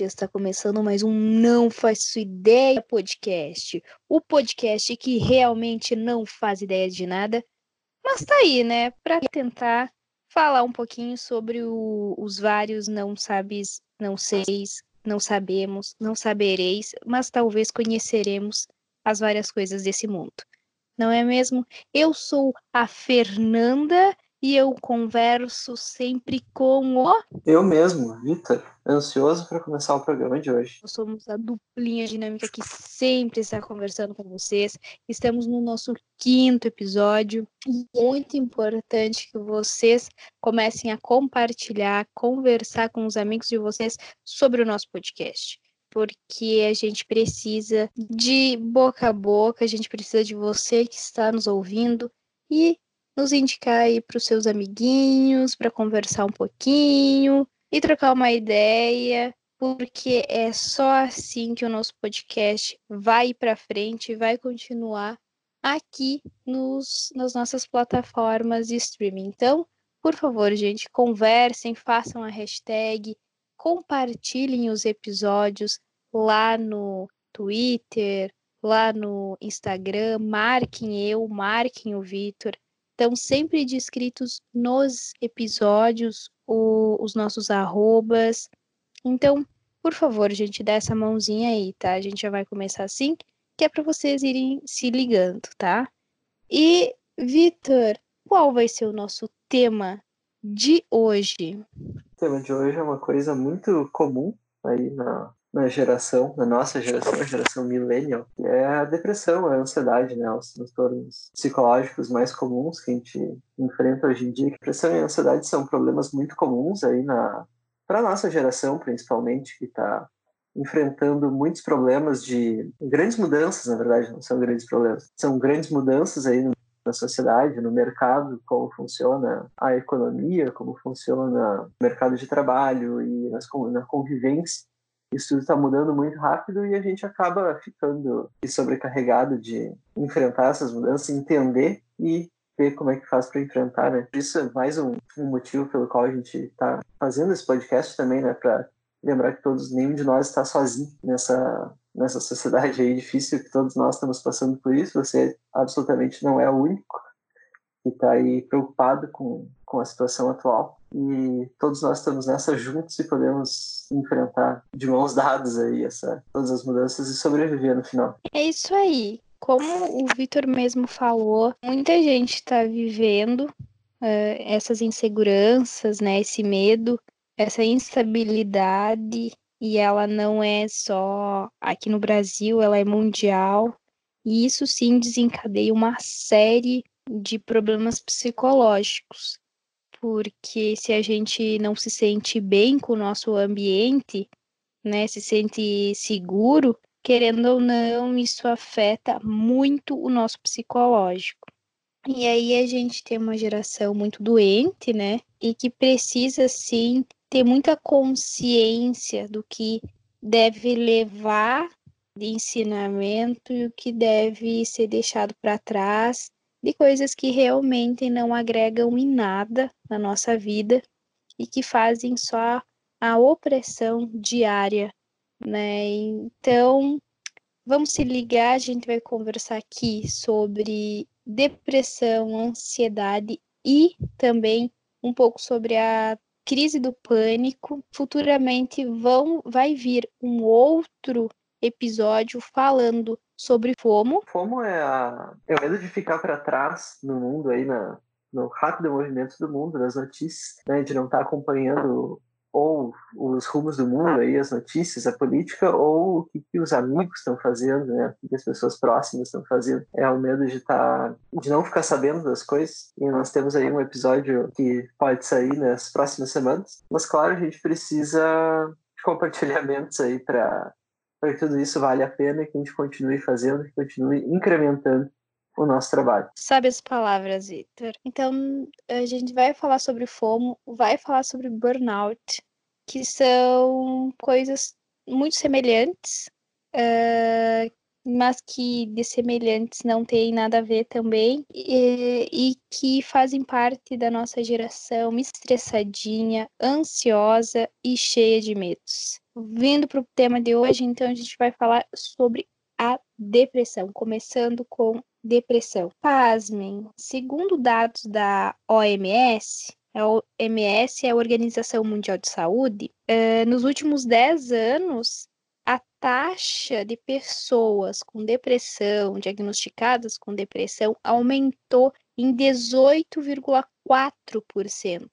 Está começando mais um Não Faço Ideia podcast. O podcast que realmente não faz ideia de nada, mas tá aí, né? Para tentar falar um pouquinho sobre o, os vários não sabes, não seis, não sabemos, não sabereis, mas talvez conheceremos as várias coisas desse mundo. Não é mesmo? Eu sou a Fernanda e eu converso sempre com o. Eu mesmo, Vitor, ansioso para começar o programa de hoje. Nós somos a duplinha dinâmica que sempre está conversando com vocês. Estamos no nosso quinto episódio. Muito importante que vocês comecem a compartilhar, conversar com os amigos de vocês sobre o nosso podcast porque a gente precisa de boca a boca, a gente precisa de você que está nos ouvindo e nos indicar aí para os seus amiguinhos, para conversar um pouquinho e trocar uma ideia, porque é só assim que o nosso podcast vai para frente, vai continuar aqui nos, nas nossas plataformas de streaming. Então, por favor, gente, conversem, façam a hashtag, compartilhem os episódios lá no Twitter, lá no Instagram, marquem eu, marquem o Vitor estão sempre descritos nos episódios o, os nossos arrobas. Então, por favor, gente, dá essa mãozinha aí, tá? A gente já vai começar assim, que é para vocês irem se ligando, tá? E, Vitor, qual vai ser o nosso tema de hoje? O tema de hoje é uma coisa muito comum aí na, na geração, na nossa geração, a geração millennial, que é a depressão, a ansiedade, né, os transtornos psicológicos mais comuns que a gente enfrenta hoje em dia. Depressão e ansiedade são problemas muito comuns aí na para nossa geração, principalmente, que está enfrentando muitos problemas de grandes mudanças, na verdade, não são grandes problemas, são grandes mudanças aí na sociedade, no mercado, como funciona a economia, como funciona o mercado de trabalho e nas, na convivência isso tudo está mudando muito rápido e a gente acaba ficando sobrecarregado de enfrentar essas mudanças, entender e ver como é que faz para enfrentar, né? Isso é mais um, um, motivo pelo qual a gente está fazendo esse podcast também, né? Para lembrar que todos, nenhum de nós está sozinho nessa nessa sociedade aí difícil que todos nós estamos passando por isso. Você absolutamente não é o único que está aí preocupado com, com a situação atual. E todos nós estamos nessa juntos e podemos enfrentar de mãos dadas aí essa, todas as mudanças e sobreviver no final. É isso aí. Como o Vitor mesmo falou, muita gente está vivendo uh, essas inseguranças, né, esse medo, essa instabilidade, e ela não é só aqui no Brasil, ela é mundial. E isso sim desencadeia uma série de problemas psicológicos, porque se a gente não se sente bem com o nosso ambiente, né, se sente seguro, querendo ou não, isso afeta muito o nosso psicológico. E aí a gente tem uma geração muito doente, né, e que precisa sim ter muita consciência do que deve levar de ensinamento e o que deve ser deixado para trás de coisas que realmente não agregam em nada na nossa vida e que fazem só a opressão diária, né? Então, vamos se ligar, a gente vai conversar aqui sobre depressão, ansiedade e também um pouco sobre a crise do pânico. Futuramente vão vai vir um outro episódio falando sobre FOMO. FOMO é, a, é o medo de ficar para trás no mundo aí, na, no rápido movimento do mundo, das notícias, né, de não estar tá acompanhando ou os rumos do mundo aí, as notícias, a política, ou o que, que os amigos estão fazendo, né? O que as pessoas próximas estão fazendo. É o medo de tá, de não ficar sabendo das coisas. E nós temos aí um episódio que pode sair nas próximas semanas. Mas claro, a gente precisa de compartilhamentos aí para para que tudo isso vale a pena que a gente continue fazendo, que continue incrementando o nosso trabalho. Sabe as palavras, Victor. Então, a gente vai falar sobre FOMO, vai falar sobre burnout, que são coisas muito semelhantes, uh, mas que de semelhantes não tem nada a ver também, e, e que fazem parte da nossa geração estressadinha, ansiosa e cheia de medos. Vindo para o tema de hoje, então a gente vai falar sobre a depressão, começando com depressão. Pasmem, segundo dados da OMS, a OMS é a Organização Mundial de Saúde, uh, nos últimos 10 anos, a taxa de pessoas com depressão, diagnosticadas com depressão, aumentou em 18,4%.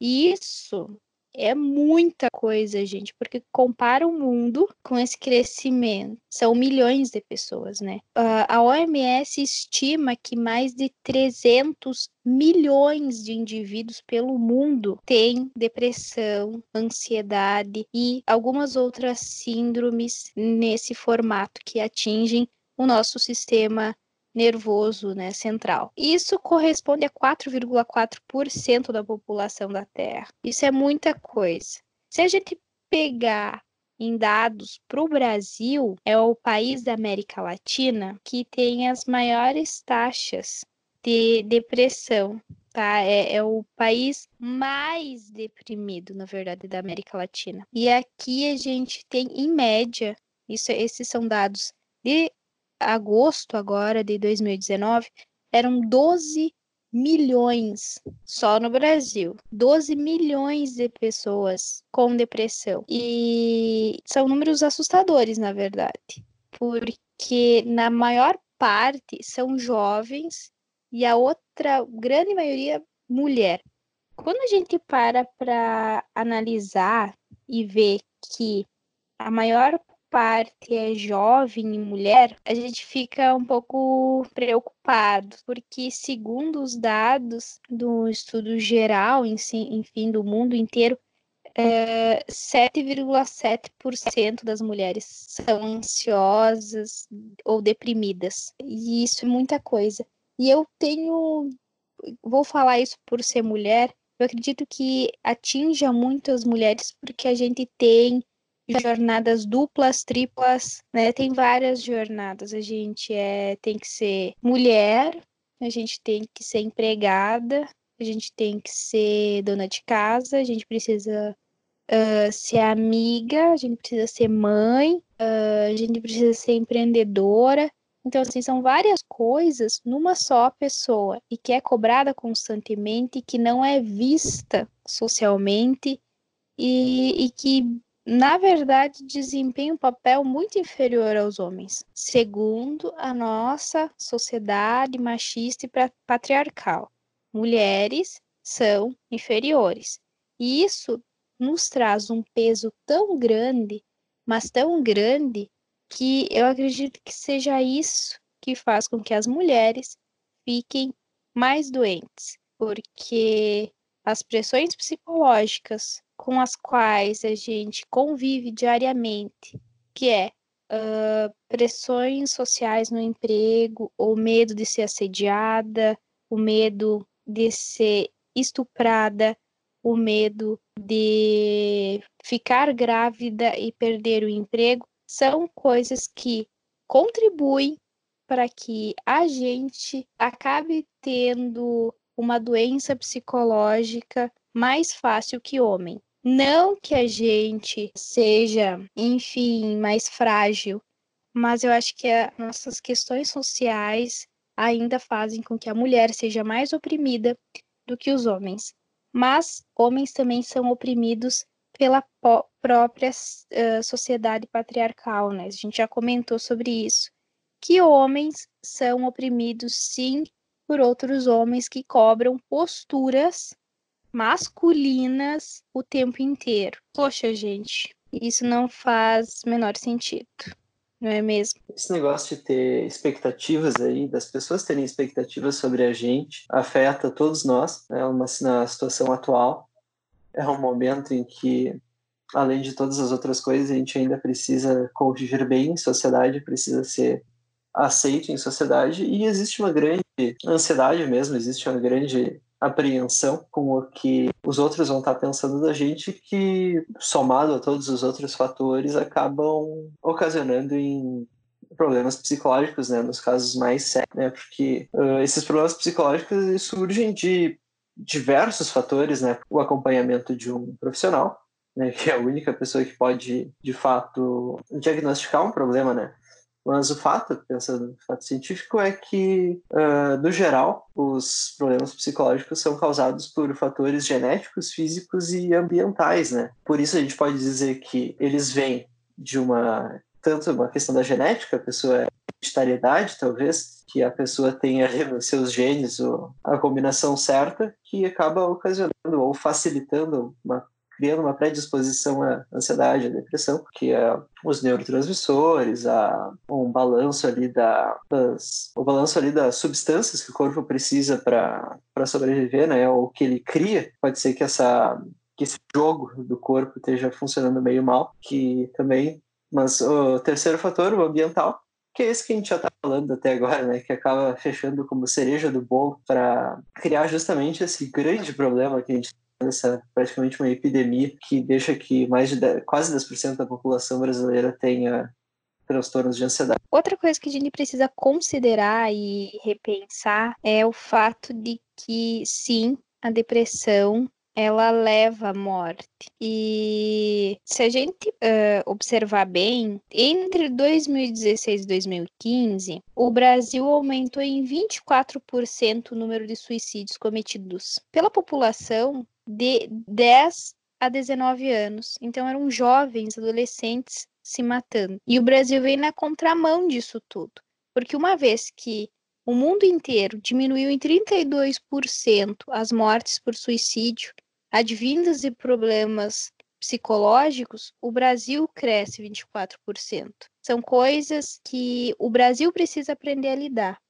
Isso é muita coisa, gente, porque compara o mundo com esse crescimento. São milhões de pessoas, né? Uh, a OMS estima que mais de 300 milhões de indivíduos pelo mundo têm depressão, ansiedade e algumas outras síndromes nesse formato que atingem o nosso sistema nervoso né, central. Isso corresponde a 4,4% da população da Terra. Isso é muita coisa. Se a gente pegar em dados para o Brasil, é o país da América Latina que tem as maiores taxas de depressão. Tá? É, é, o país mais deprimido, na verdade, da América Latina. E aqui a gente tem, em média, isso, esses são dados de agosto agora de 2019, eram 12 milhões só no Brasil. 12 milhões de pessoas com depressão. E são números assustadores, na verdade, porque na maior parte são jovens e a outra grande maioria mulher. Quando a gente para para analisar e ver que a maior parte é jovem e mulher, a gente fica um pouco preocupado, porque segundo os dados do estudo geral, enfim, do mundo inteiro, é, 7,7% das mulheres são ansiosas ou deprimidas. E isso é muita coisa. E eu tenho. Vou falar isso por ser mulher. Eu acredito que atinja muitas mulheres porque a gente tem jornadas duplas, triplas, né? Tem várias jornadas. A gente é, tem que ser mulher, a gente tem que ser empregada, a gente tem que ser dona de casa, a gente precisa uh, ser amiga, a gente precisa ser mãe, uh, a gente precisa ser empreendedora. Então, assim, são várias coisas numa só pessoa e que é cobrada constantemente, que não é vista socialmente e, e que na verdade, desempenha um papel muito inferior aos homens, segundo a nossa sociedade machista e patriarcal. Mulheres são inferiores. E isso nos traz um peso tão grande, mas tão grande, que eu acredito que seja isso que faz com que as mulheres fiquem mais doentes, porque as pressões psicológicas com as quais a gente convive diariamente, que é uh, pressões sociais no emprego, o medo de ser assediada, o medo de ser estuprada, o medo de ficar grávida e perder o emprego, são coisas que contribuem para que a gente acabe tendo uma doença psicológica mais fácil que homem. Não que a gente seja, enfim, mais frágil, mas eu acho que as nossas questões sociais ainda fazem com que a mulher seja mais oprimida do que os homens. Mas homens também são oprimidos pela própria uh, sociedade patriarcal, né? A gente já comentou sobre isso. Que homens são oprimidos, sim, por outros homens que cobram posturas masculinas o tempo inteiro. Poxa, gente, isso não faz menor sentido. Não é mesmo? Esse negócio de ter expectativas aí, das pessoas terem expectativas sobre a gente, afeta todos nós, né? Uma, na situação atual. É um momento em que, além de todas as outras coisas, a gente ainda precisa conviver bem em sociedade, precisa ser aceito em sociedade, e existe uma grande ansiedade mesmo, existe uma grande apreensão com o que os outros vão estar pensando da gente, que somado a todos os outros fatores acabam ocasionando em problemas psicológicos, né, nos casos mais sérios, né, porque uh, esses problemas psicológicos surgem de diversos fatores, né, o acompanhamento de um profissional, né, que é a única pessoa que pode, de fato, diagnosticar um problema, né? Mas o fato, pensando no fato científico, é que, uh, no geral, os problemas psicológicos são causados por fatores genéticos, físicos e ambientais, né? Por isso a gente pode dizer que eles vêm de uma tanto uma questão da genética, a pessoa é hereditariedade, talvez, que a pessoa tenha seus genes a combinação certa, que acaba ocasionando ou facilitando uma criando uma predisposição à ansiedade, à depressão, que é os neurotransmissores, a, um balanço ali da, das, o balanço ali das substâncias que o corpo precisa para sobreviver, né, ou que ele cria. Pode ser que essa que esse jogo do corpo esteja funcionando meio mal, que também. Mas o terceiro fator, o ambiental, que é esse que a gente já está falando até agora, né? Que acaba fechando como cereja do bolo para criar justamente esse grande problema que a gente essa praticamente uma epidemia que deixa que mais de 10, quase 10% da população brasileira tenha transtornos de ansiedade. Outra coisa que a gente precisa considerar e repensar é o fato de que sim, a depressão ela leva à morte. E se a gente uh, observar bem, entre 2016 e 2015, o Brasil aumentou em 24% o número de suicídios cometidos pela população de 10 a 19 anos. Então eram jovens, adolescentes se matando. E o Brasil vem na contramão disso tudo. Porque uma vez que o mundo inteiro diminuiu em 32% as mortes por suicídio, advindas de problemas psicológicos, o Brasil cresce 24%. São coisas que o Brasil precisa aprender a lidar.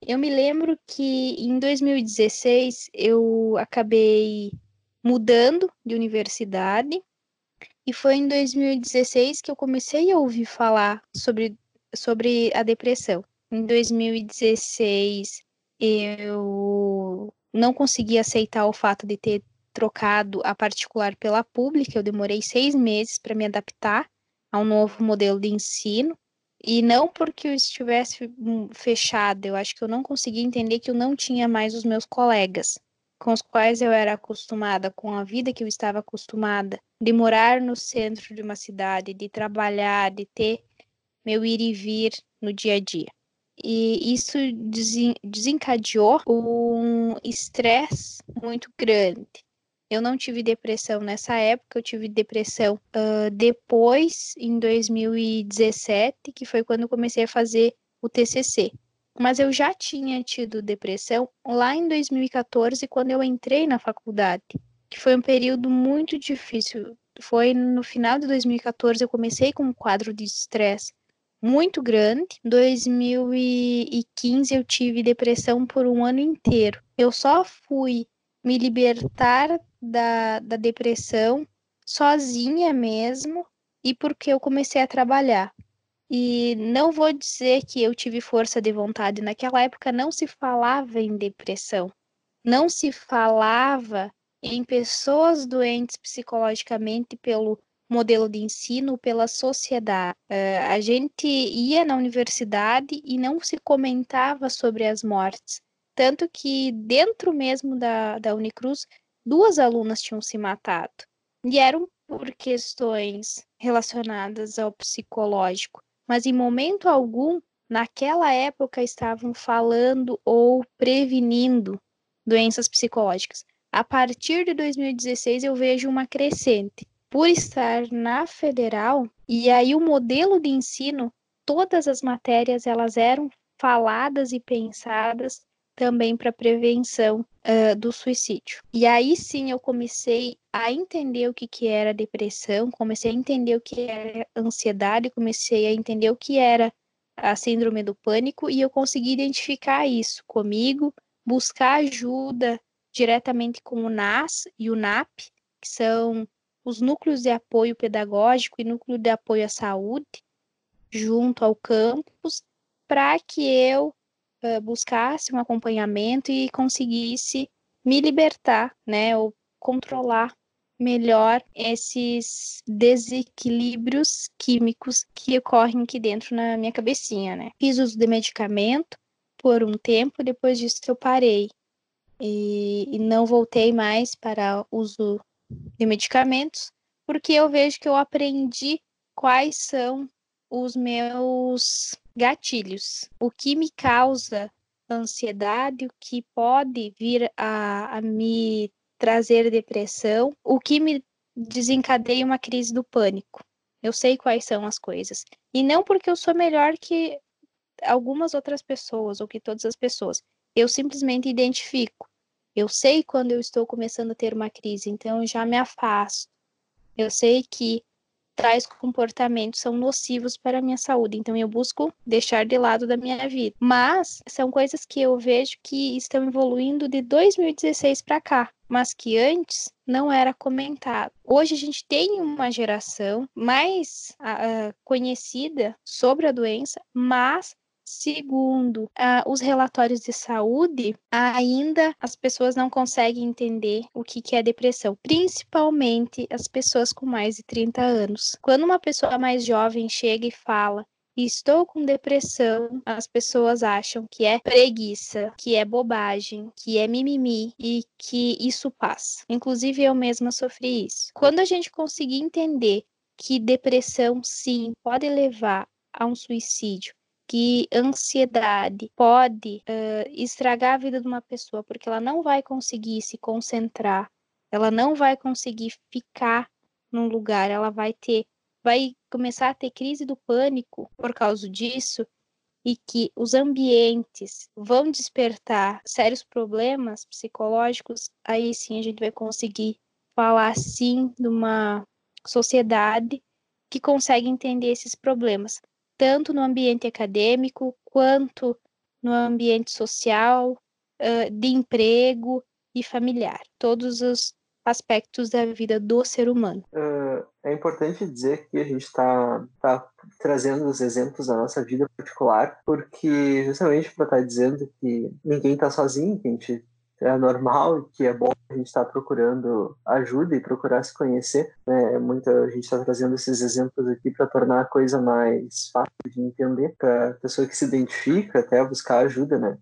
Eu me lembro que em 2016 eu acabei mudando de universidade. E foi em 2016 que eu comecei a ouvir falar sobre, sobre a depressão. Em 2016, eu não consegui aceitar o fato de ter trocado a particular pela pública. Eu demorei seis meses para me adaptar ao novo modelo de ensino. E não porque eu estivesse hum, fechada, eu acho que eu não conseguia entender que eu não tinha mais os meus colegas com os quais eu era acostumada, com a vida que eu estava acostumada, de morar no centro de uma cidade, de trabalhar, de ter meu ir e vir no dia a dia. E isso desencadeou um estresse muito grande. Eu não tive depressão nessa época, eu tive depressão uh, depois, em 2017, que foi quando eu comecei a fazer o TCC. Mas eu já tinha tido depressão lá em 2014, quando eu entrei na faculdade, que foi um período muito difícil. Foi no final de 2014 eu comecei com um quadro de estresse muito grande. Em 2015 eu tive depressão por um ano inteiro. Eu só fui me libertar da, da depressão sozinha mesmo e porque eu comecei a trabalhar. E não vou dizer que eu tive força de vontade. Naquela época não se falava em depressão. Não se falava em pessoas doentes psicologicamente pelo modelo de ensino, pela sociedade. Uh, a gente ia na universidade e não se comentava sobre as mortes. Tanto que dentro mesmo da, da Unicruz, duas alunas tinham se matado. E eram por questões relacionadas ao psicológico mas em momento algum, naquela época, estavam falando ou prevenindo doenças psicológicas. A partir de 2016, eu vejo uma crescente. Por estar na federal, e aí o modelo de ensino, todas as matérias elas eram faladas e pensadas também para prevenção uh, do suicídio. E aí sim eu comecei a entender o que, que era depressão, comecei a entender o que era ansiedade, comecei a entender o que era a síndrome do pânico e eu consegui identificar isso comigo, buscar ajuda diretamente com o NAS e o NAP, que são os núcleos de apoio pedagógico e núcleo de apoio à saúde, junto ao campus, para que eu uh, buscasse um acompanhamento e conseguisse me libertar, né, ou controlar melhor esses desequilíbrios químicos que ocorrem aqui dentro na minha cabecinha, né? Fiz uso de medicamento por um tempo, depois disso eu parei e, e não voltei mais para uso de medicamentos, porque eu vejo que eu aprendi quais são os meus gatilhos, o que me causa ansiedade, o que pode vir a, a me trazer depressão, o que me desencadeia uma crise do pânico. Eu sei quais são as coisas. E não porque eu sou melhor que algumas outras pessoas ou que todas as pessoas. Eu simplesmente identifico. Eu sei quando eu estou começando a ter uma crise, então eu já me afasto. Eu sei que tais comportamentos são nocivos para a minha saúde, então eu busco deixar de lado da minha vida. Mas são coisas que eu vejo que estão evoluindo de 2016 para cá, mas que antes não era comentado. Hoje a gente tem uma geração mais uh, conhecida sobre a doença, mas Segundo uh, os relatórios de saúde, ainda as pessoas não conseguem entender o que, que é depressão, principalmente as pessoas com mais de 30 anos. Quando uma pessoa mais jovem chega e fala estou com depressão, as pessoas acham que é preguiça, que é bobagem, que é mimimi e que isso passa. Inclusive eu mesma sofri isso. Quando a gente conseguir entender que depressão sim pode levar a um suicídio que ansiedade pode uh, estragar a vida de uma pessoa, porque ela não vai conseguir se concentrar, ela não vai conseguir ficar num lugar, ela vai ter, vai começar a ter crise do pânico por causa disso, e que os ambientes vão despertar sérios problemas psicológicos, aí sim a gente vai conseguir falar sim de uma sociedade que consegue entender esses problemas tanto no ambiente acadêmico quanto no ambiente social, de emprego e familiar, todos os aspectos da vida do ser humano. é importante dizer que a gente está tá trazendo os exemplos da nossa vida particular, porque justamente para estar tá dizendo que ninguém está sozinho, que a gente é normal que é bom a gente estar tá procurando ajuda e procurar se conhecer. Né? Muita gente está trazendo esses exemplos aqui para tornar a coisa mais fácil de entender para a pessoa que se identifica até buscar ajuda, né?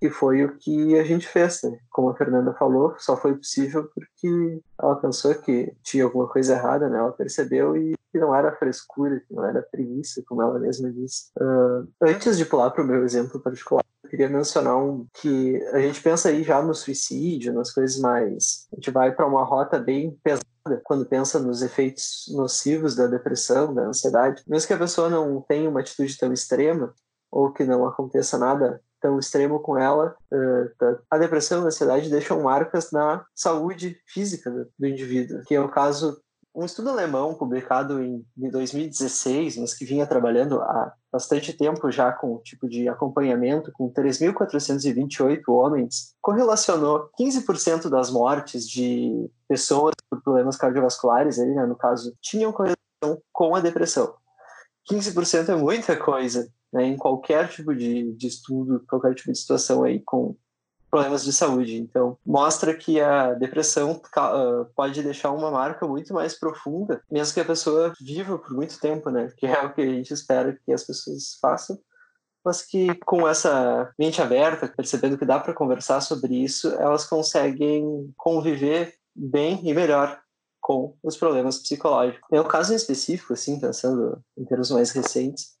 E foi o que a gente fez, né? Como a Fernanda falou, só foi possível porque ela pensou que tinha alguma coisa errada, né? Ela percebeu e que não era frescura, que não era preguiça, como ela mesma disse. Uh, antes de pular para o meu exemplo particular, queria mencionar um que a gente pensa aí já no suicídio, nas coisas mais. A gente vai para uma rota bem pesada quando pensa nos efeitos nocivos da depressão, da ansiedade. Mesmo que a pessoa não tenha uma atitude tão extrema, ou que não aconteça nada tão extremo com ela, a depressão e a ansiedade deixam marcas na saúde física do indivíduo, que é o caso um estudo alemão publicado em 2016, mas que vinha trabalhando há bastante tempo já com o tipo de acompanhamento, com 3.428 homens, correlacionou 15% das mortes de pessoas por problemas cardiovasculares, aí, né, no caso, tinham correlação com a depressão. 15% é muita coisa, né, em qualquer tipo de, de estudo, qualquer tipo de situação aí com problemas de saúde. Então, mostra que a depressão uh, pode deixar uma marca muito mais profunda, mesmo que a pessoa viva por muito tempo, né? Que é o que a gente espera que as pessoas façam. Mas que com essa mente aberta, percebendo que dá para conversar sobre isso, elas conseguem conviver bem e melhor com os problemas psicológicos. Em um caso em específico, assim, pensando em termos mais recentes,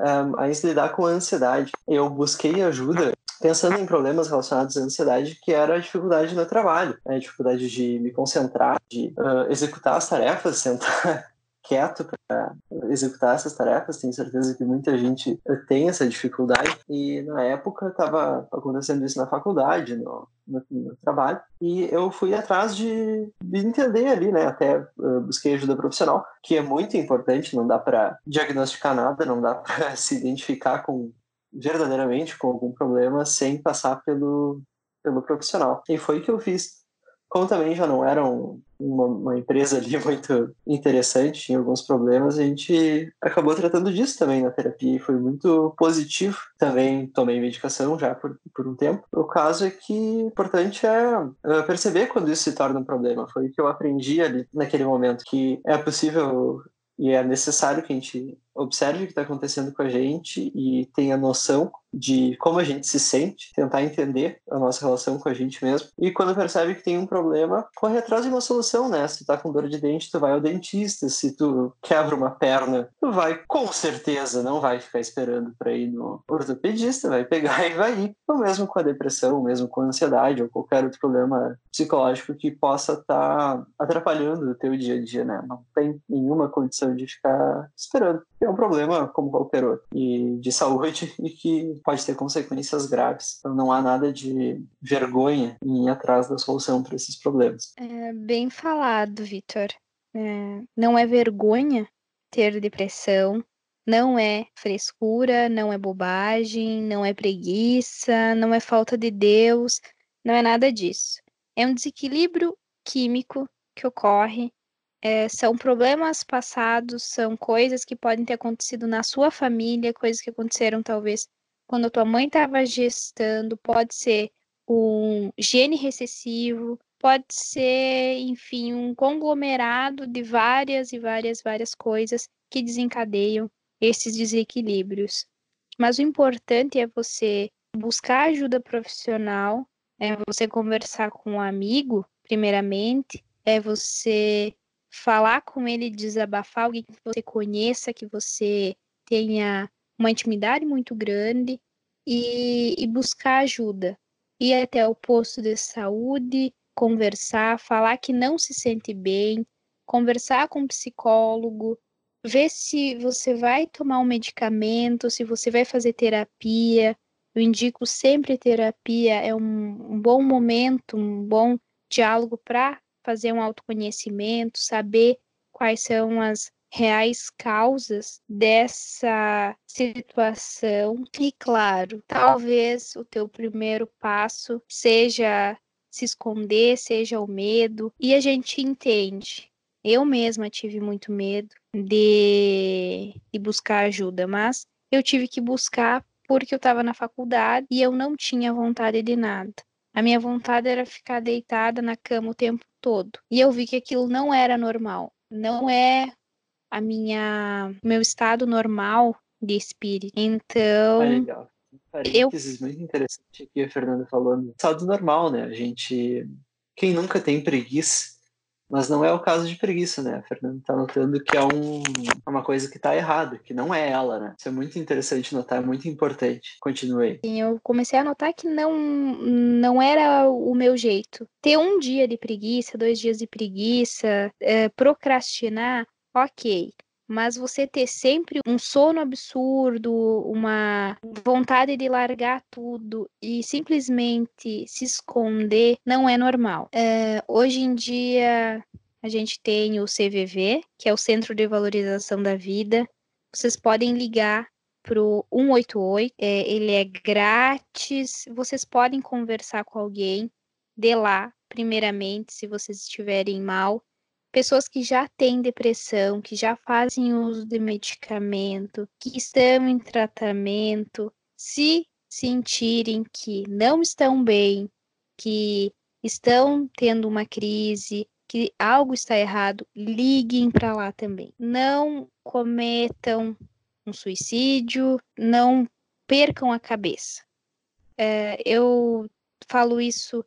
um, a lidar com a ansiedade. Eu busquei ajuda pensando em problemas relacionados à ansiedade, que era a dificuldade no trabalho, né? a dificuldade de me concentrar, de uh, executar as tarefas, sentar quieto para executar essas tarefas. Tenho certeza que muita gente tem essa dificuldade. E na época estava acontecendo isso na faculdade, no, no, no, trabalho, e eu fui atrás de, de entender ali, né? Até uh, busquei ajuda profissional, que é muito importante. Não dá para diagnosticar nada, não dá para se identificar com verdadeiramente com algum problema sem passar pelo, pelo profissional. E foi o que eu fiz. Como também já não era um, uma, uma, empresa ali muito interessante, tinha alguns problemas, a gente acabou tratando disso também na terapia e foi muito positivo. Também tomei medicação já por, por um tempo. O caso é que o importante é, é perceber quando isso se torna um problema. Foi o que eu aprendi ali naquele momento, que é possível e é necessário que a gente observe o que está acontecendo com a gente e tenha noção de como a gente se sente, tentar entender a nossa relação com a gente mesmo. E quando percebe que tem um problema, corre atrás de uma solução, né? Se tu tá com dor de dente, tu vai ao dentista. Se tu quebra uma perna, tu vai com certeza, não vai ficar esperando para ir no ortopedista, vai pegar e vai ir. O mesmo com a depressão, o mesmo com a ansiedade ou qualquer outro problema psicológico que possa estar tá atrapalhando o teu dia a dia, né? Não tem nenhuma condição de ficar esperando. É um problema como qualquer outro e de saúde e que pode ter consequências graves. Então não há nada de vergonha em ir atrás da solução para esses problemas. É bem falado, Vitor. É, não é vergonha ter depressão, não é frescura, não é bobagem, não é preguiça, não é falta de Deus, não é nada disso. É um desequilíbrio químico que ocorre, é, são problemas passados, são coisas que podem ter acontecido na sua família, coisas que aconteceram talvez quando a tua mãe estava gestando, pode ser um gene recessivo, pode ser, enfim, um conglomerado de várias e várias, várias coisas que desencadeiam esses desequilíbrios. Mas o importante é você buscar ajuda profissional, é você conversar com um amigo, primeiramente, é você falar com ele, desabafar alguém que você conheça, que você tenha uma intimidade muito grande e, e buscar ajuda. Ir até o posto de saúde, conversar, falar que não se sente bem, conversar com um psicólogo, ver se você vai tomar um medicamento, se você vai fazer terapia. Eu indico sempre terapia, é um, um bom momento, um bom diálogo para fazer um autoconhecimento, saber quais são as reais causas dessa situação. E claro, talvez o teu primeiro passo seja se esconder, seja o medo, e a gente entende. Eu mesma tive muito medo de, de buscar ajuda, mas eu tive que buscar porque eu estava na faculdade e eu não tinha vontade de nada. A minha vontade era ficar deitada na cama o tempo todo. E eu vi que aquilo não era normal. Não é a minha meu estado normal de espírito. Então, ah, legal. Parênteses eu... muito interessante aqui a Fernanda falando. Estado normal, né? A gente quem nunca tem preguiça mas não é o caso de preguiça, né? A Fernanda está notando que é um, é uma coisa que está errada, que não é ela, né? Isso é muito interessante notar, é muito importante. Continuei. Sim, eu comecei a notar que não, não era o meu jeito. Ter um dia de preguiça, dois dias de preguiça, é, procrastinar, ok mas você ter sempre um sono absurdo, uma vontade de largar tudo e simplesmente se esconder não é normal. É, hoje em dia a gente tem o CVV, que é o Centro de Valorização da Vida. Vocês podem ligar para o 188, é, ele é grátis. Vocês podem conversar com alguém de lá, primeiramente, se vocês estiverem mal pessoas que já têm depressão, que já fazem uso de medicamento, que estão em tratamento, se sentirem que não estão bem, que estão tendo uma crise, que algo está errado, liguem para lá também. Não cometam um suicídio, não percam a cabeça. É, eu falo isso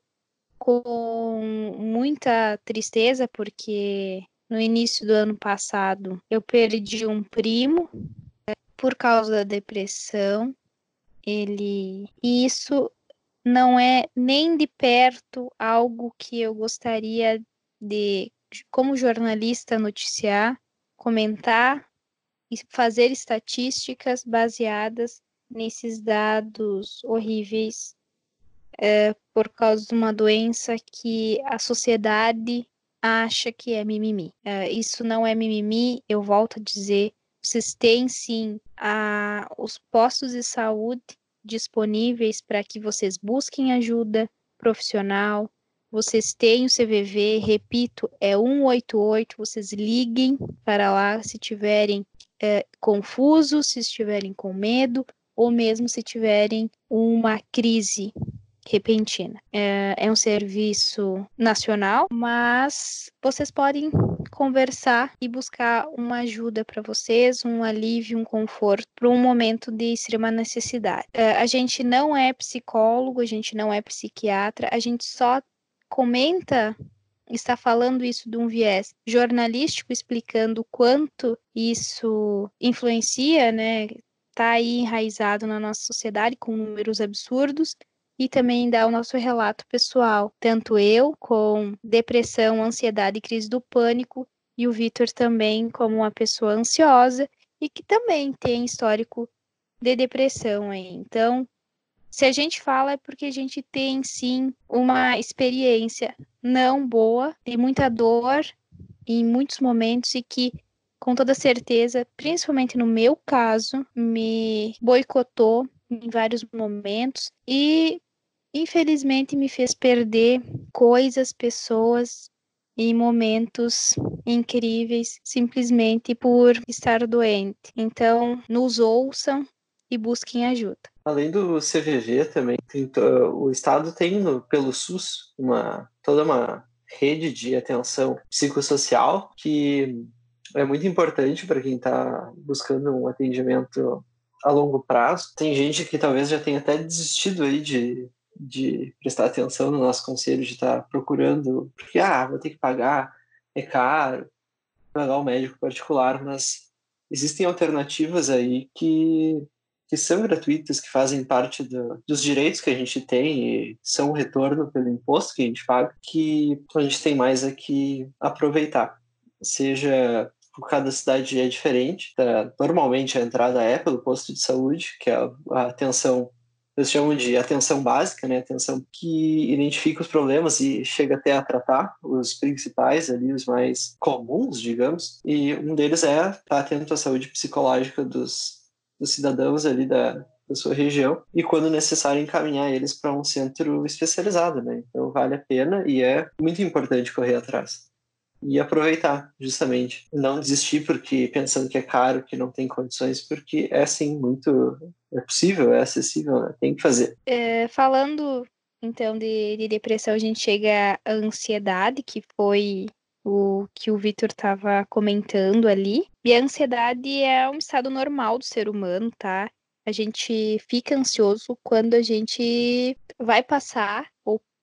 com muita tristeza, porque no início do ano passado eu perdi um primo né, por causa da depressão. Ele. E isso não é nem de perto algo que eu gostaria de, como jornalista, noticiar, comentar e fazer estatísticas baseadas nesses dados horríveis é, por causa de uma doença que a sociedade acha que é mimimi. É, isso não é mimimi, eu volto a dizer. Vocês têm sim a, os postos de saúde disponíveis para que vocês busquem ajuda profissional. Vocês têm o CVV, repito, é 188. Vocês liguem para lá se tiverem é, confusos, se estiverem com medo, ou mesmo se tiverem uma crise repentina. É, é um serviço nacional, mas vocês podem conversar e buscar uma ajuda para vocês, um alívio, um conforto para um momento de extrema necessidade. Uh, a gente não é psicólogo, a gente não é psiquiatra, a gente só comenta está falando isso de um viés jornalístico, explicando o quanto isso influencia, né? Está aí enraizado na nossa sociedade com números absurdos e também dá o nosso relato pessoal, tanto eu com depressão, ansiedade e crise do pânico, e o Vitor também como uma pessoa ansiosa e que também tem histórico de depressão aí. Então, se a gente fala é porque a gente tem sim uma experiência não boa, tem muita dor em muitos momentos e que com toda certeza, principalmente no meu caso, me boicotou em vários momentos e infelizmente me fez perder coisas, pessoas em momentos incríveis simplesmente por estar doente. Então, nos ouçam e busquem ajuda. Além do CVV também, o Estado tem pelo SUS uma toda uma rede de atenção psicossocial que é muito importante para quem está buscando um atendimento a longo prazo. Tem gente que talvez já tenha até desistido aí de, de prestar atenção no nosso conselho, de estar tá procurando, porque, ah, vou ter que pagar, é caro, pagar o um médico particular, mas existem alternativas aí que que são gratuitas, que fazem parte do, dos direitos que a gente tem e são um retorno pelo imposto que a gente paga, que a gente tem mais aqui aproveitar. Seja cada cidade é diferente. Tá? Normalmente a entrada é pelo posto de saúde, que é a atenção, eles chamam de atenção básica, né? Atenção que identifica os problemas e chega até a tratar os principais ali, os mais comuns, digamos. E um deles é estar atento à saúde psicológica dos dos cidadãos ali da, da sua região e, quando necessário, encaminhar eles para um centro especializado, né? Então, vale a pena e é muito importante correr atrás e aproveitar, justamente. Não desistir porque pensando que é caro, que não tem condições, porque é sim muito. É possível, é acessível, né? tem que fazer. É, falando então de, de, depressão, a gente chega à ansiedade, que foi o que o Vitor estava comentando ali. E a ansiedade é um estado normal do ser humano, tá? A gente fica ansioso quando a gente vai passar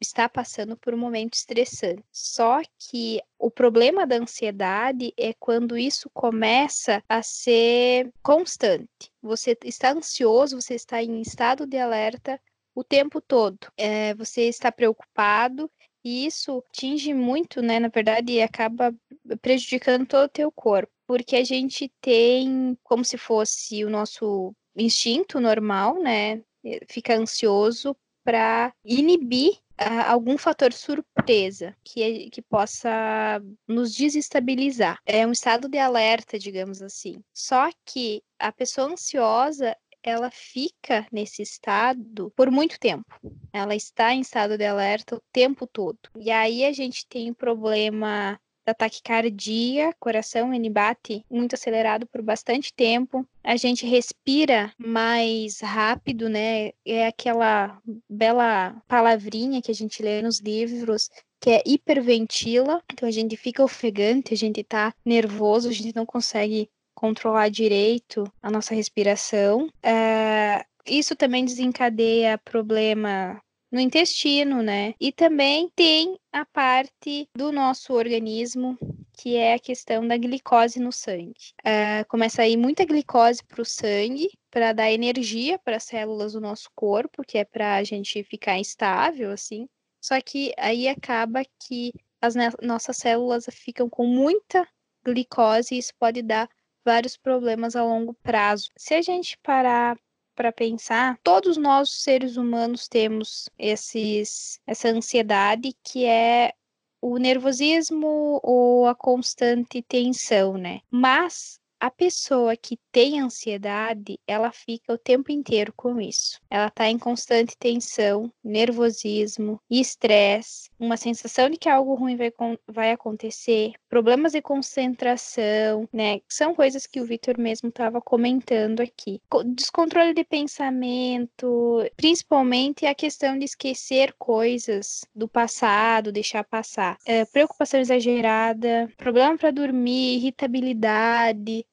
está passando por um momento estressante. Só que o problema da ansiedade é quando isso começa a ser constante. Você está ansioso, você está em estado de alerta o tempo todo. É, você está preocupado e isso atinge muito, né? Na verdade, acaba prejudicando todo o teu corpo. Porque a gente tem como se fosse o nosso instinto normal, né? Fica ansioso para inibir algum fator surpresa que, que possa nos desestabilizar. É um estado de alerta, digamos assim. Só que a pessoa ansiosa, ela fica nesse estado por muito tempo. Ela está em estado de alerta o tempo todo. E aí a gente tem um problema da taquicardia, coração ele bate muito acelerado por bastante tempo. A gente respira mais rápido, né? É aquela bela palavrinha que a gente lê nos livros que é hiperventila. Então a gente fica ofegante, a gente tá nervoso, a gente não consegue controlar direito a nossa respiração. É, isso também desencadeia problema no intestino, né? E também tem a parte do nosso organismo que é a questão da glicose no sangue. É, começa a ir muita glicose para o sangue para dar energia para as células do nosso corpo, que é para a gente ficar estável, assim. Só que aí acaba que as nossas células ficam com muita glicose e isso pode dar vários problemas a longo prazo. Se a gente parar para pensar, todos nós seres humanos temos esses essa ansiedade que é o nervosismo ou a constante tensão, né? Mas a pessoa que tem ansiedade, ela fica o tempo inteiro com isso. Ela está em constante tensão, nervosismo, estresse, uma sensação de que algo ruim vai, vai acontecer, problemas de concentração, né? São coisas que o Vitor mesmo estava comentando aqui. Descontrole de pensamento, principalmente a questão de esquecer coisas do passado, deixar passar. É, preocupação exagerada, problema para dormir, irritabilidade,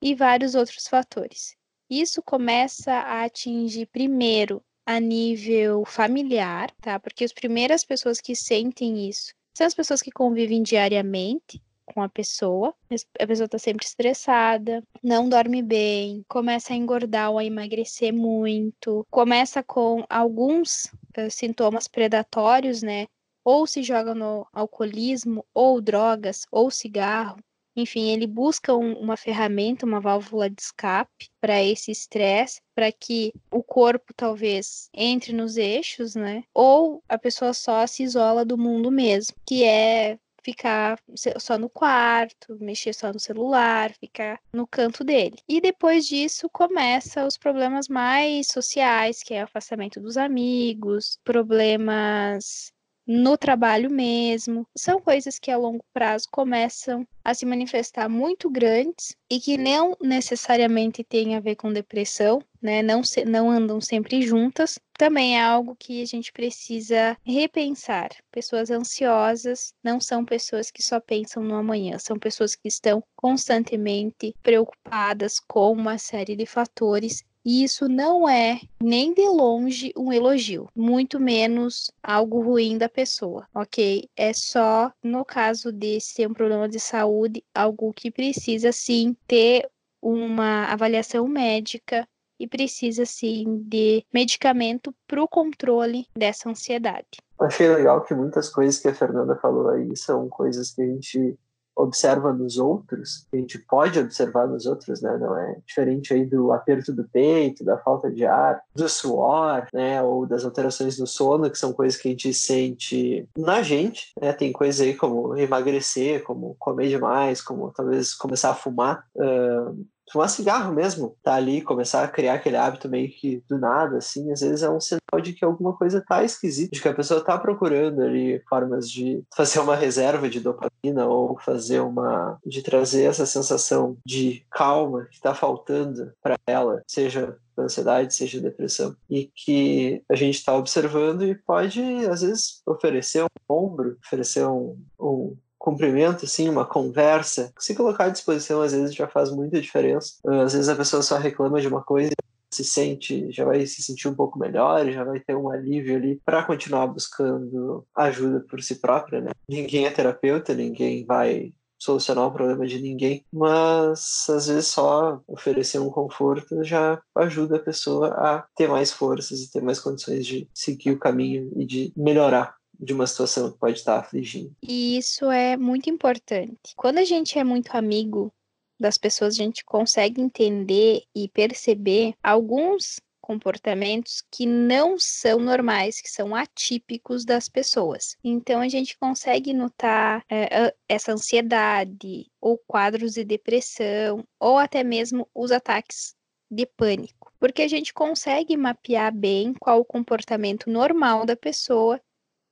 e vários outros fatores. Isso começa a atingir primeiro a nível familiar, tá? Porque as primeiras pessoas que sentem isso são as pessoas que convivem diariamente com a pessoa. A pessoa está sempre estressada, não dorme bem, começa a engordar ou a emagrecer muito, começa com alguns uh, sintomas predatórios, né? Ou se joga no alcoolismo, ou drogas, ou cigarro, enfim, ele busca um, uma ferramenta, uma válvula de escape para esse estresse, para que o corpo talvez entre nos eixos, né? Ou a pessoa só se isola do mundo mesmo, que é ficar só no quarto, mexer só no celular, ficar no canto dele. E depois disso começa os problemas mais sociais, que é o afastamento dos amigos, problemas no trabalho mesmo. São coisas que a longo prazo começam a se manifestar muito grandes e que não necessariamente têm a ver com depressão, né? Não, se, não andam sempre juntas. Também é algo que a gente precisa repensar. Pessoas ansiosas não são pessoas que só pensam no amanhã, são pessoas que estão constantemente preocupadas com uma série de fatores e isso não é nem de longe um elogio, muito menos algo ruim da pessoa, ok? É só, no caso de ser um problema de saúde, algo que precisa sim ter uma avaliação médica e precisa sim de medicamento para o controle dessa ansiedade. Achei legal que muitas coisas que a Fernanda falou aí são coisas que a gente observa nos outros, a gente pode observar nos outros, né? Não é diferente aí do aperto do peito, da falta de ar, do suor, né? Ou das alterações do sono, que são coisas que a gente sente na gente, né? Tem coisas aí como emagrecer, como comer demais, como talvez começar a fumar. Uh, fumar cigarro mesmo, tá ali, começar a criar aquele hábito meio que do nada, assim, às vezes é um sinal de que alguma coisa tá esquisita, de que a pessoa tá procurando ali formas de fazer uma reserva de dopamina ou fazer uma. de trazer essa sensação de calma que tá faltando para ela, seja ansiedade, seja depressão, e que a gente está observando e pode, às vezes, oferecer um ombro, oferecer um, um cumprimento, assim, uma conversa, se colocar à disposição às vezes já faz muita diferença. Às vezes a pessoa só reclama de uma coisa se sente, já vai se sentir um pouco melhor, já vai ter um alívio ali para continuar buscando ajuda por si própria, né? Ninguém é terapeuta, ninguém vai solucionar o problema de ninguém, mas às vezes só oferecer um conforto já ajuda a pessoa a ter mais forças e ter mais condições de seguir o caminho e de melhorar de uma situação que pode estar afligindo. E isso é muito importante. Quando a gente é muito amigo das pessoas, a gente consegue entender e perceber alguns comportamentos que não são normais, que são atípicos das pessoas. Então a gente consegue notar é, essa ansiedade, ou quadros de depressão, ou até mesmo os ataques de pânico, porque a gente consegue mapear bem qual o comportamento normal da pessoa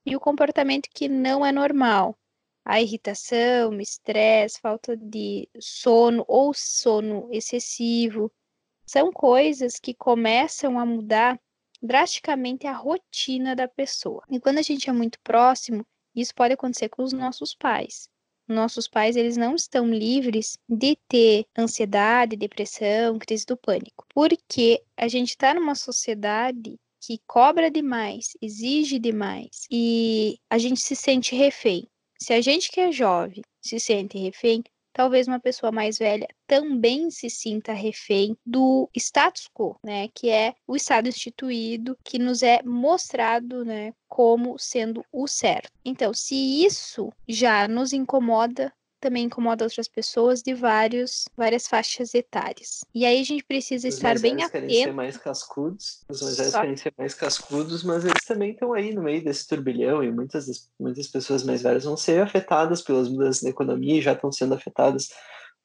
e o comportamento que não é normal. A irritação, estresse, falta de sono ou sono excessivo, são coisas que começam a mudar drasticamente a rotina da pessoa. E quando a gente é muito próximo, isso pode acontecer com os nossos pais. Nossos pais, eles não estão livres de ter ansiedade, depressão, crise do pânico, porque a gente está numa sociedade que cobra demais, exige demais e a gente se sente refém. Se a gente que é jovem se sente refém, talvez uma pessoa mais velha também se sinta refém do status quo, né, que é o estado instituído que nos é mostrado, né, como sendo o certo. Então, se isso já nos incomoda, também incomoda outras pessoas de vários, várias faixas etárias. E aí a gente precisa os estar bem atento. querem ser mais cascudos, os mais velhos Só... querem ser mais cascudos, mas eles também estão aí no meio desse turbilhão e muitas, muitas pessoas mais velhas vão ser afetadas pelas mudanças na economia e já estão sendo afetadas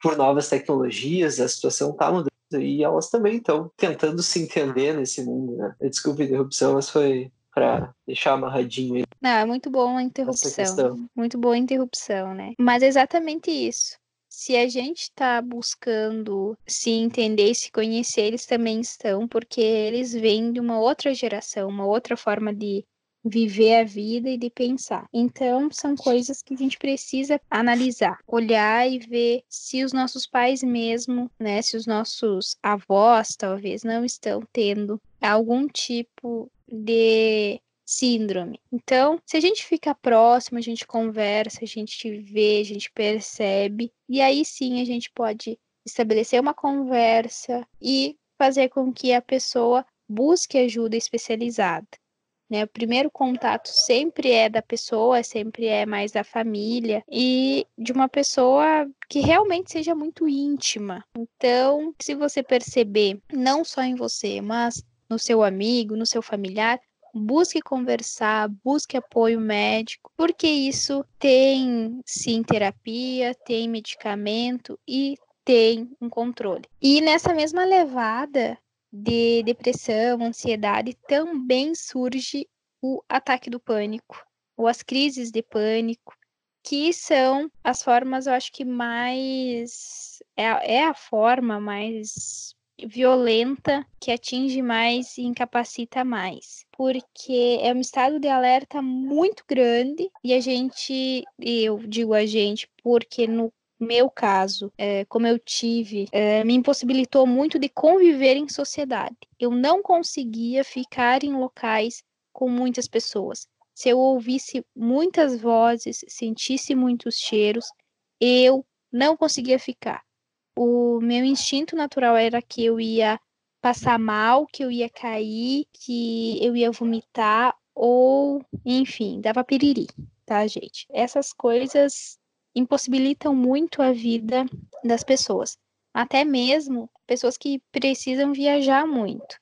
por novas tecnologias, a situação está mudando e elas também estão tentando se entender nesse mundo, né? Desculpe a interrupção, mas foi para deixar amarradinho aí. Não, é muito bom a interrupção. Muito boa a interrupção, né? Mas é exatamente isso. Se a gente está buscando se entender e se conhecer, eles também estão, porque eles vêm de uma outra geração, uma outra forma de viver a vida e de pensar. Então, são coisas que a gente precisa analisar, olhar e ver se os nossos pais mesmo, né, se os nossos avós talvez não estão tendo algum tipo de síndrome. Então, se a gente fica próximo, a gente conversa, a gente vê, a gente percebe, e aí sim a gente pode estabelecer uma conversa e fazer com que a pessoa busque ajuda especializada. Né? O primeiro contato sempre é da pessoa, sempre é mais da família e de uma pessoa que realmente seja muito íntima. Então, se você perceber, não só em você, mas no seu amigo, no seu familiar, busque conversar, busque apoio médico, porque isso tem sim terapia, tem medicamento e tem um controle. E nessa mesma levada, de depressão, ansiedade, também surge o ataque do pânico, ou as crises de pânico, que são as formas, eu acho que mais. É, é a forma mais violenta que atinge mais e incapacita mais, porque é um estado de alerta muito grande e a gente, eu digo a gente, porque no meu caso, é, como eu tive, é, me impossibilitou muito de conviver em sociedade. Eu não conseguia ficar em locais com muitas pessoas. Se eu ouvisse muitas vozes, sentisse muitos cheiros, eu não conseguia ficar. O meu instinto natural era que eu ia passar mal, que eu ia cair, que eu ia vomitar ou, enfim, dava piriri, tá, gente? Essas coisas impossibilitam muito a vida das pessoas. Até mesmo pessoas que precisam viajar muito.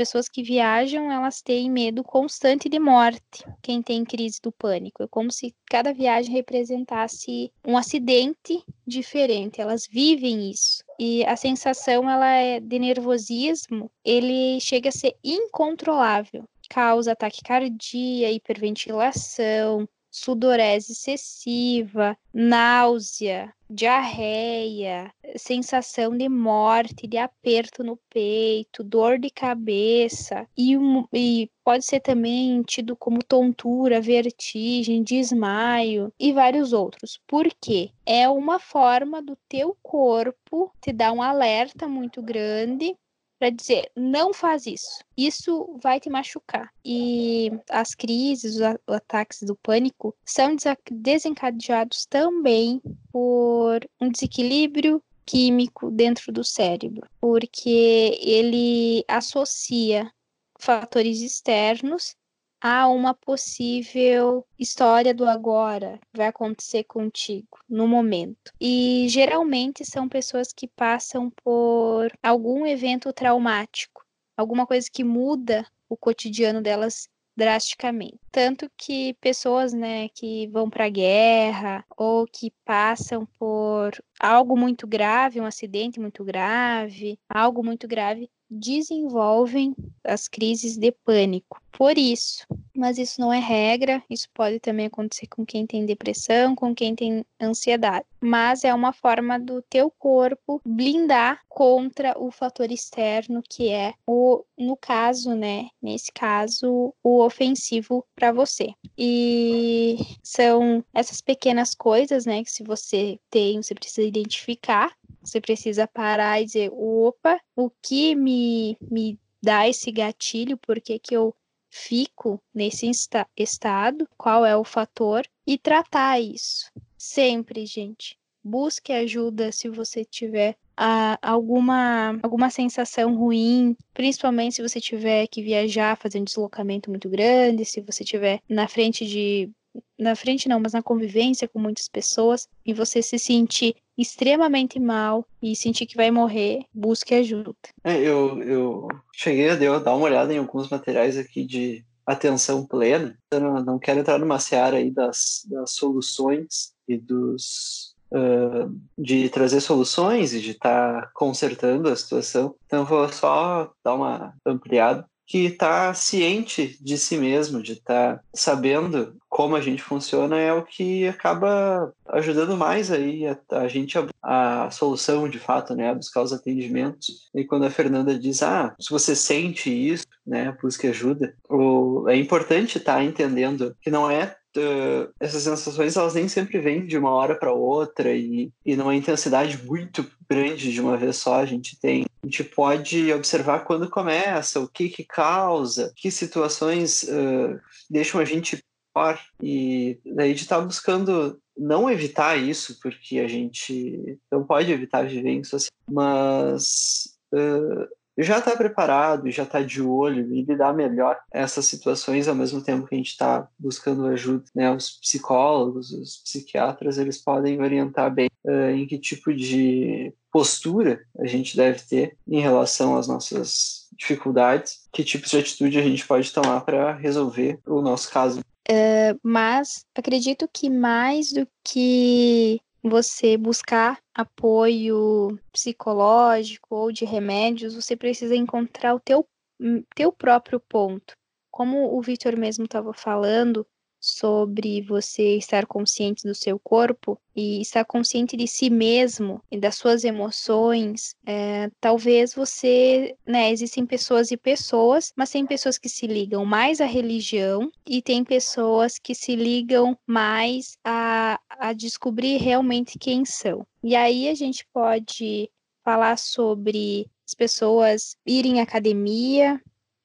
Pessoas que viajam, elas têm medo constante de morte. Quem tem crise do pânico, é como se cada viagem representasse um acidente diferente. Elas vivem isso. E a sensação ela é de nervosismo, ele chega a ser incontrolável. Causa taquicardia, hiperventilação, sudorese excessiva, náusea, diarreia, sensação de morte, de aperto no peito, dor de cabeça e, e pode ser também tido como tontura, vertigem, desmaio e vários outros. Por quê? É uma forma do teu corpo te dar um alerta muito grande para dizer não faz isso, isso vai te machucar. E as crises, os ataques do pânico são desencadeados também por um desequilíbrio químico dentro do cérebro, porque ele associa fatores externos há uma possível história do agora que vai acontecer contigo no momento. E geralmente são pessoas que passam por algum evento traumático, alguma coisa que muda o cotidiano delas drasticamente. Tanto que pessoas, né, que vão para a guerra ou que passam por algo muito grave, um acidente muito grave, algo muito grave, desenvolvem as crises de pânico. Por isso, mas isso não é regra, isso pode também acontecer com quem tem depressão, com quem tem ansiedade. Mas é uma forma do teu corpo blindar contra o fator externo que é o, no caso, né, nesse caso, o ofensivo para você. E são essas pequenas coisas, né, que se você tem, você precisa identificar você precisa parar e dizer, opa, o que me, me dá esse gatilho? Por que, que eu fico nesse esta estado? Qual é o fator? E tratar isso. Sempre, gente. Busque ajuda se você tiver ah, alguma, alguma sensação ruim, principalmente se você tiver que viajar, fazer um deslocamento muito grande, se você tiver na frente de na frente não, mas na convivência com muitas pessoas e você se sentir extremamente mal e sentir que vai morrer, busque ajuda. É, eu, eu cheguei a dar uma olhada em alguns materiais aqui de atenção plena. Eu não, não quero entrar numa seara aí das, das soluções e dos uh, de trazer soluções e de estar tá consertando a situação. Então, vou só dar uma ampliada que está ciente de si mesmo, de estar tá sabendo como a gente funciona, é o que acaba ajudando mais aí a, a gente a, a, solução de fato, né, a buscar os atendimentos. E quando a Fernanda diz, ah, se você sente isso, né, busque ajuda, o, é importante estar tá entendendo que não é Uh, essas sensações elas nem sempre vêm de uma hora para outra e, e numa intensidade muito grande de uma vez só a gente tem. A gente pode observar quando começa o que que causa que situações uh, deixam a gente pior. E daí de estar tá buscando não evitar isso porque a gente não pode evitar viver em sociedade mas uh, já está preparado, já está de olho e lidar melhor essas situações ao mesmo tempo que a gente está buscando ajuda. Né? Os psicólogos, os psiquiatras, eles podem orientar bem uh, em que tipo de postura a gente deve ter em relação às nossas dificuldades, que tipos de atitude a gente pode tomar para resolver o nosso caso. Uh, mas acredito que mais do que você buscar apoio psicológico ou de remédios, você precisa encontrar o teu, hum, teu próprio ponto. Como o Victor mesmo estava falando, sobre você estar consciente do seu corpo e estar consciente de si mesmo e das suas emoções, é, talvez você, né, existem pessoas e pessoas, mas tem pessoas que se ligam mais à religião e tem pessoas que se ligam mais a, a descobrir realmente quem são. E aí a gente pode falar sobre as pessoas irem à academia,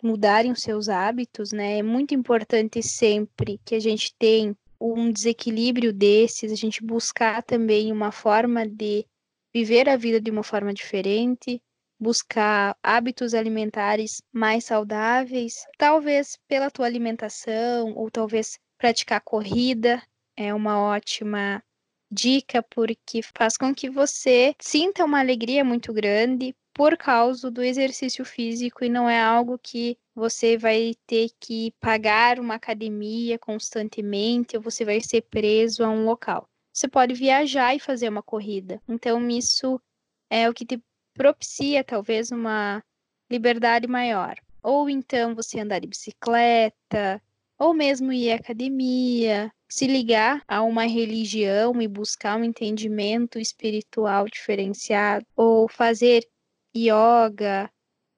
mudarem os seus hábitos, né? É muito importante sempre que a gente tenha um desequilíbrio desses, a gente buscar também uma forma de viver a vida de uma forma diferente, buscar hábitos alimentares mais saudáveis, talvez pela tua alimentação ou talvez praticar corrida é uma ótima dica porque faz com que você sinta uma alegria muito grande, por causa do exercício físico e não é algo que você vai ter que pagar uma academia constantemente ou você vai ser preso a um local. Você pode viajar e fazer uma corrida. Então, isso é o que te propicia talvez uma liberdade maior. Ou então você andar de bicicleta, ou mesmo ir à academia, se ligar a uma religião e buscar um entendimento espiritual diferenciado, ou fazer yoga,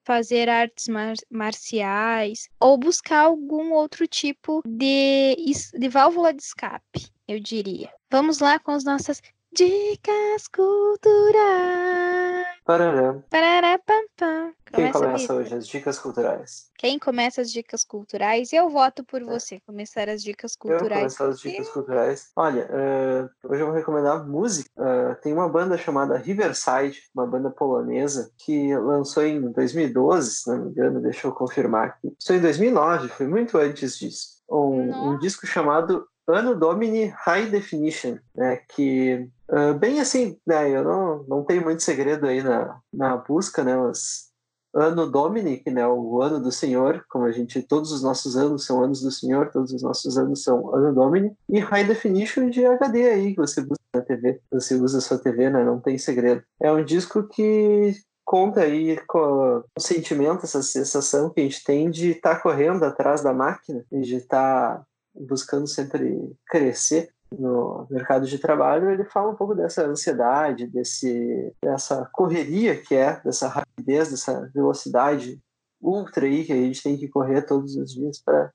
fazer artes mar marciais ou buscar algum outro tipo de, de válvula de escape, eu diria. Vamos lá com as nossas dicas culturais. Parará. Parará, pam, pam. Quem começa hoje as dicas culturais? Quem começa as dicas culturais? Eu voto por é. você começar as dicas culturais. Eu começar as dicas culturais. Olha, uh, hoje eu vou recomendar música. Uh, tem uma banda chamada Riverside, uma banda polonesa, que lançou em 2012, se não me engano, deixa eu confirmar aqui. Isso em 2009, foi muito antes disso. Um, um disco chamado Ano Domini High Definition, né, que uh, bem assim, né, eu não, não tenho muito segredo aí na, na busca, né, mas Ano Domini, que né, o ano do Senhor, como a gente, todos os nossos anos são anos do Senhor, todos os nossos anos são Ano Domini, e High Definition de HD aí, que você busca na TV, você usa a sua TV, né, não tem segredo. É um disco que conta aí com o sentimento, essa sensação que a gente tem de estar tá correndo atrás da máquina de estar tá buscando sempre crescer no mercado de trabalho, ele fala um pouco dessa ansiedade, desse, dessa correria que é, dessa rapidez, dessa velocidade ultra aí que a gente tem que correr todos os dias para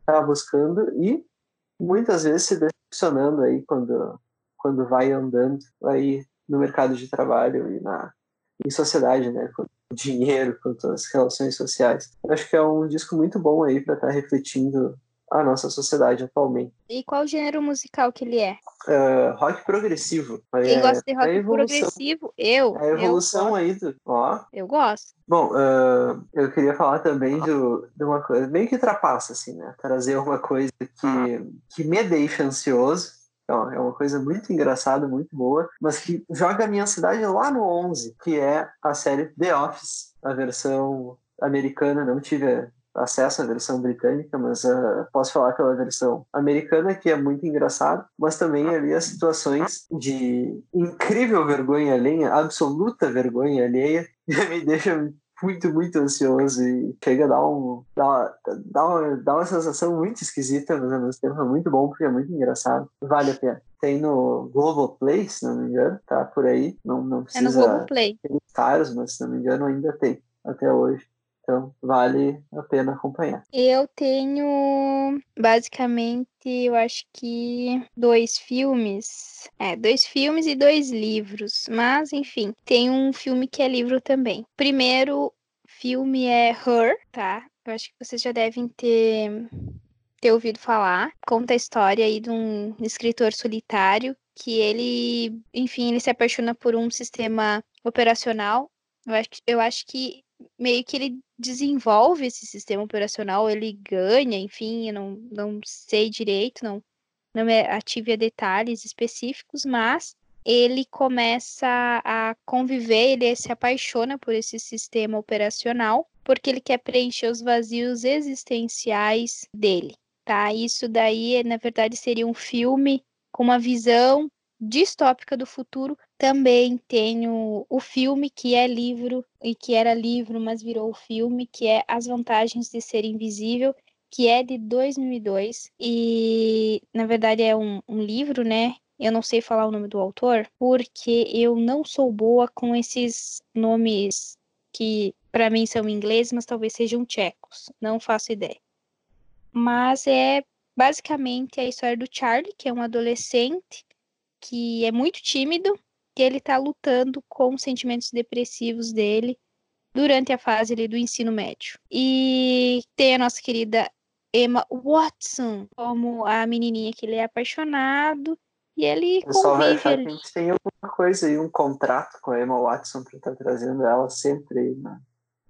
estar tá buscando e muitas vezes se decepcionando aí quando, quando vai andando aí no mercado de trabalho e na em sociedade, né? Quanto dinheiro, quanto as relações sociais. Acho que é um disco muito bom aí para estar tá refletindo a nossa sociedade atualmente. E qual gênero musical que ele é? Uh, rock progressivo. Quem é, gosta de rock progressivo? Eu. A evolução eu aí do. Ó. Eu gosto. Bom, uh, eu queria falar também do, de uma coisa meio que ultrapassa, assim, né? Trazer uma coisa que, que me deixa ansioso. Então, é uma coisa muito engraçada, muito boa, mas que joga a minha ansiedade lá no 11, que é a série The Office, a versão americana. Não tive acesso à versão britânica, mas uh, posso falar pela versão americana, que é muito engraçado, mas também ali as situações de incrível vergonha alheia, absoluta vergonha alheia, me deixa muito, muito ansioso e chega a dar, um, dá, uma, dá uma sensação muito esquisita, mas ao mesmo tempo é muito bom porque é muito engraçado. Vale a pena. Tem no Globoplay, se não me engano, tá por aí. Não, não precisa. É no Globoplay. caros, mas se não me engano ainda tem até hoje. Então, vale a pena acompanhar. Eu tenho, basicamente, eu acho que dois filmes. É, dois filmes e dois livros. Mas, enfim, tem um filme que é livro também. Primeiro filme é Her, tá? Eu acho que vocês já devem ter, ter ouvido falar. Conta a história aí de um escritor solitário que ele, enfim, ele se apaixona por um sistema operacional. Eu acho, eu acho que meio que ele desenvolve esse sistema operacional, ele ganha, enfim, não, não sei direito, não, não me ative a detalhes específicos, mas ele começa a conviver, ele se apaixona por esse sistema operacional, porque ele quer preencher os vazios existenciais dele, tá? Isso daí, na verdade, seria um filme com uma visão distópica do futuro, também tenho o filme que é livro e que era livro, mas virou filme, que é As Vantagens de Ser Invisível, que é de 2002 e na verdade é um, um livro, né? Eu não sei falar o nome do autor porque eu não sou boa com esses nomes que para mim são ingleses, mas talvez sejam tchecos. Não faço ideia. Mas é basicamente a história do Charlie, que é um adolescente que é muito tímido, que ele está lutando com os sentimentos depressivos dele durante a fase ali, do ensino médio. E tem a nossa querida Emma Watson como a menininha que ele é apaixonado e ele Eu só vai achar que a gente tem alguma coisa aí, um contrato com a Emma Watson para estar tá trazendo ela sempre na,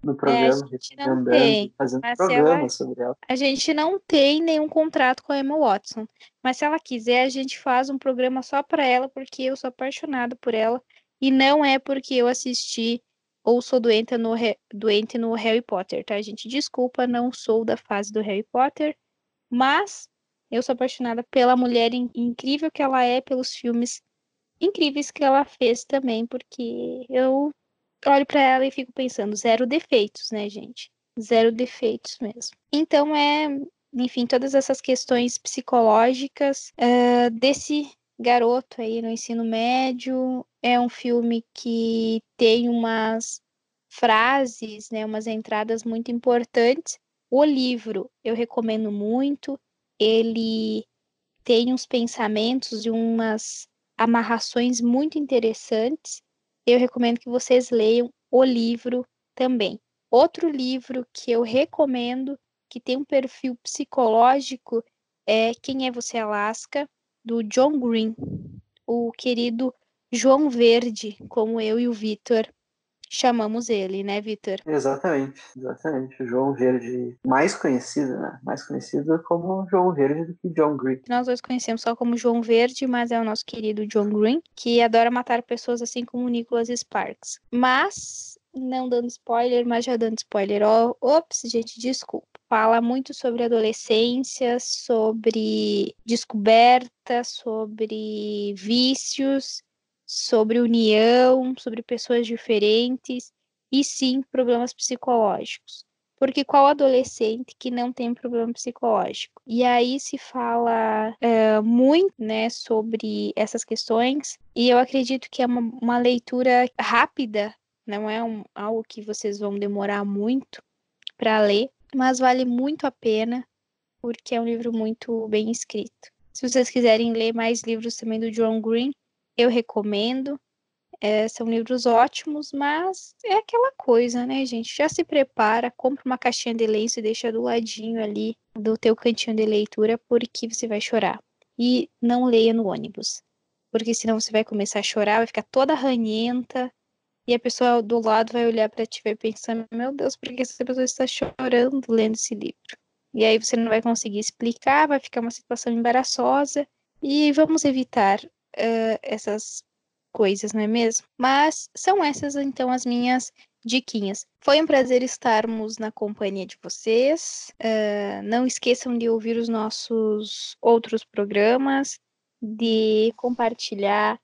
no programa, é, a gente não tem, fazendo programa ela, sobre ela. A gente não tem nenhum contrato com a Emma Watson, mas se ela quiser, a gente faz um programa só para ela, porque eu sou apaixonada por ela, e não é porque eu assisti ou sou doente no, doente no Harry Potter, tá, gente? Desculpa, não sou da fase do Harry Potter, mas eu sou apaixonada pela mulher incrível que ela é, pelos filmes incríveis que ela fez também, porque eu olho para ela e fico pensando, zero defeitos, né, gente? Zero defeitos mesmo. Então é, enfim, todas essas questões psicológicas uh, desse garoto aí no ensino médio. É um filme que tem umas frases, né, umas entradas muito importantes. O livro eu recomendo muito. Ele tem uns pensamentos e umas amarrações muito interessantes eu recomendo que vocês leiam o livro também. Outro livro que eu recomendo, que tem um perfil psicológico, é Quem é Você Alaska, do John Green, o querido João Verde, como eu e o Vitor chamamos ele, né, Vitor? Exatamente, exatamente. O João Verde, mais conhecido, né? Mais conhecido como João Verde do que John Green. Nós dois conhecemos só como João Verde, mas é o nosso querido John Green, que adora matar pessoas assim como Nicholas Sparks. Mas, não dando spoiler, mas já dando spoiler. Oh, ops, gente, desculpa fala muito sobre adolescência, sobre descoberta, sobre vícios sobre união, sobre pessoas diferentes e sim problemas psicológicos. Porque qual adolescente que não tem problema psicológico? E aí se fala é, muito né, sobre essas questões, e eu acredito que é uma, uma leitura rápida, não é um, algo que vocês vão demorar muito para ler, mas vale muito a pena, porque é um livro muito bem escrito. Se vocês quiserem ler mais livros também do John Green, eu recomendo. É, são livros ótimos, mas é aquela coisa, né, gente? Já se prepara, compra uma caixinha de lenço e deixa do ladinho ali do teu cantinho de leitura, porque você vai chorar. E não leia no ônibus, porque senão você vai começar a chorar, vai ficar toda ranhenta, e a pessoa do lado vai olhar para ti e vai pensar: meu Deus, por que essa pessoa está chorando lendo esse livro? E aí você não vai conseguir explicar, vai ficar uma situação embaraçosa. E vamos evitar uh, essas coisas, não é mesmo? Mas são essas então as minhas diquinhas. Foi um prazer estarmos na companhia de vocês. Uh, não esqueçam de ouvir os nossos outros programas, de compartilhar,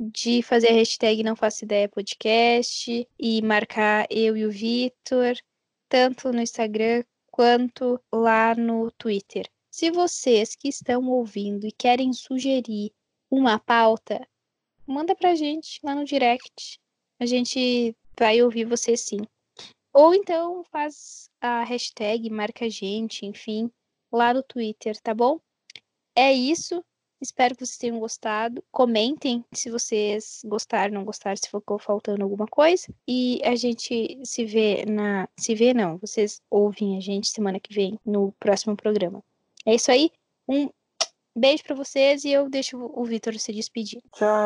de fazer a hashtag Não Faço Ideia Podcast e marcar eu e o Vitor, tanto no Instagram quanto lá no Twitter. Se vocês que estão ouvindo e querem sugerir uma pauta, manda pra gente lá no direct. A gente vai ouvir você sim. Ou então faz a hashtag, marca a gente, enfim, lá no Twitter, tá bom? É isso. Espero que vocês tenham gostado. Comentem se vocês gostaram, não gostaram, se ficou faltando alguma coisa. E a gente se vê na. Se vê, não. Vocês ouvem a gente semana que vem no próximo programa. É isso aí. Um beijo para vocês e eu deixo o Vitor se despedir. Tchau.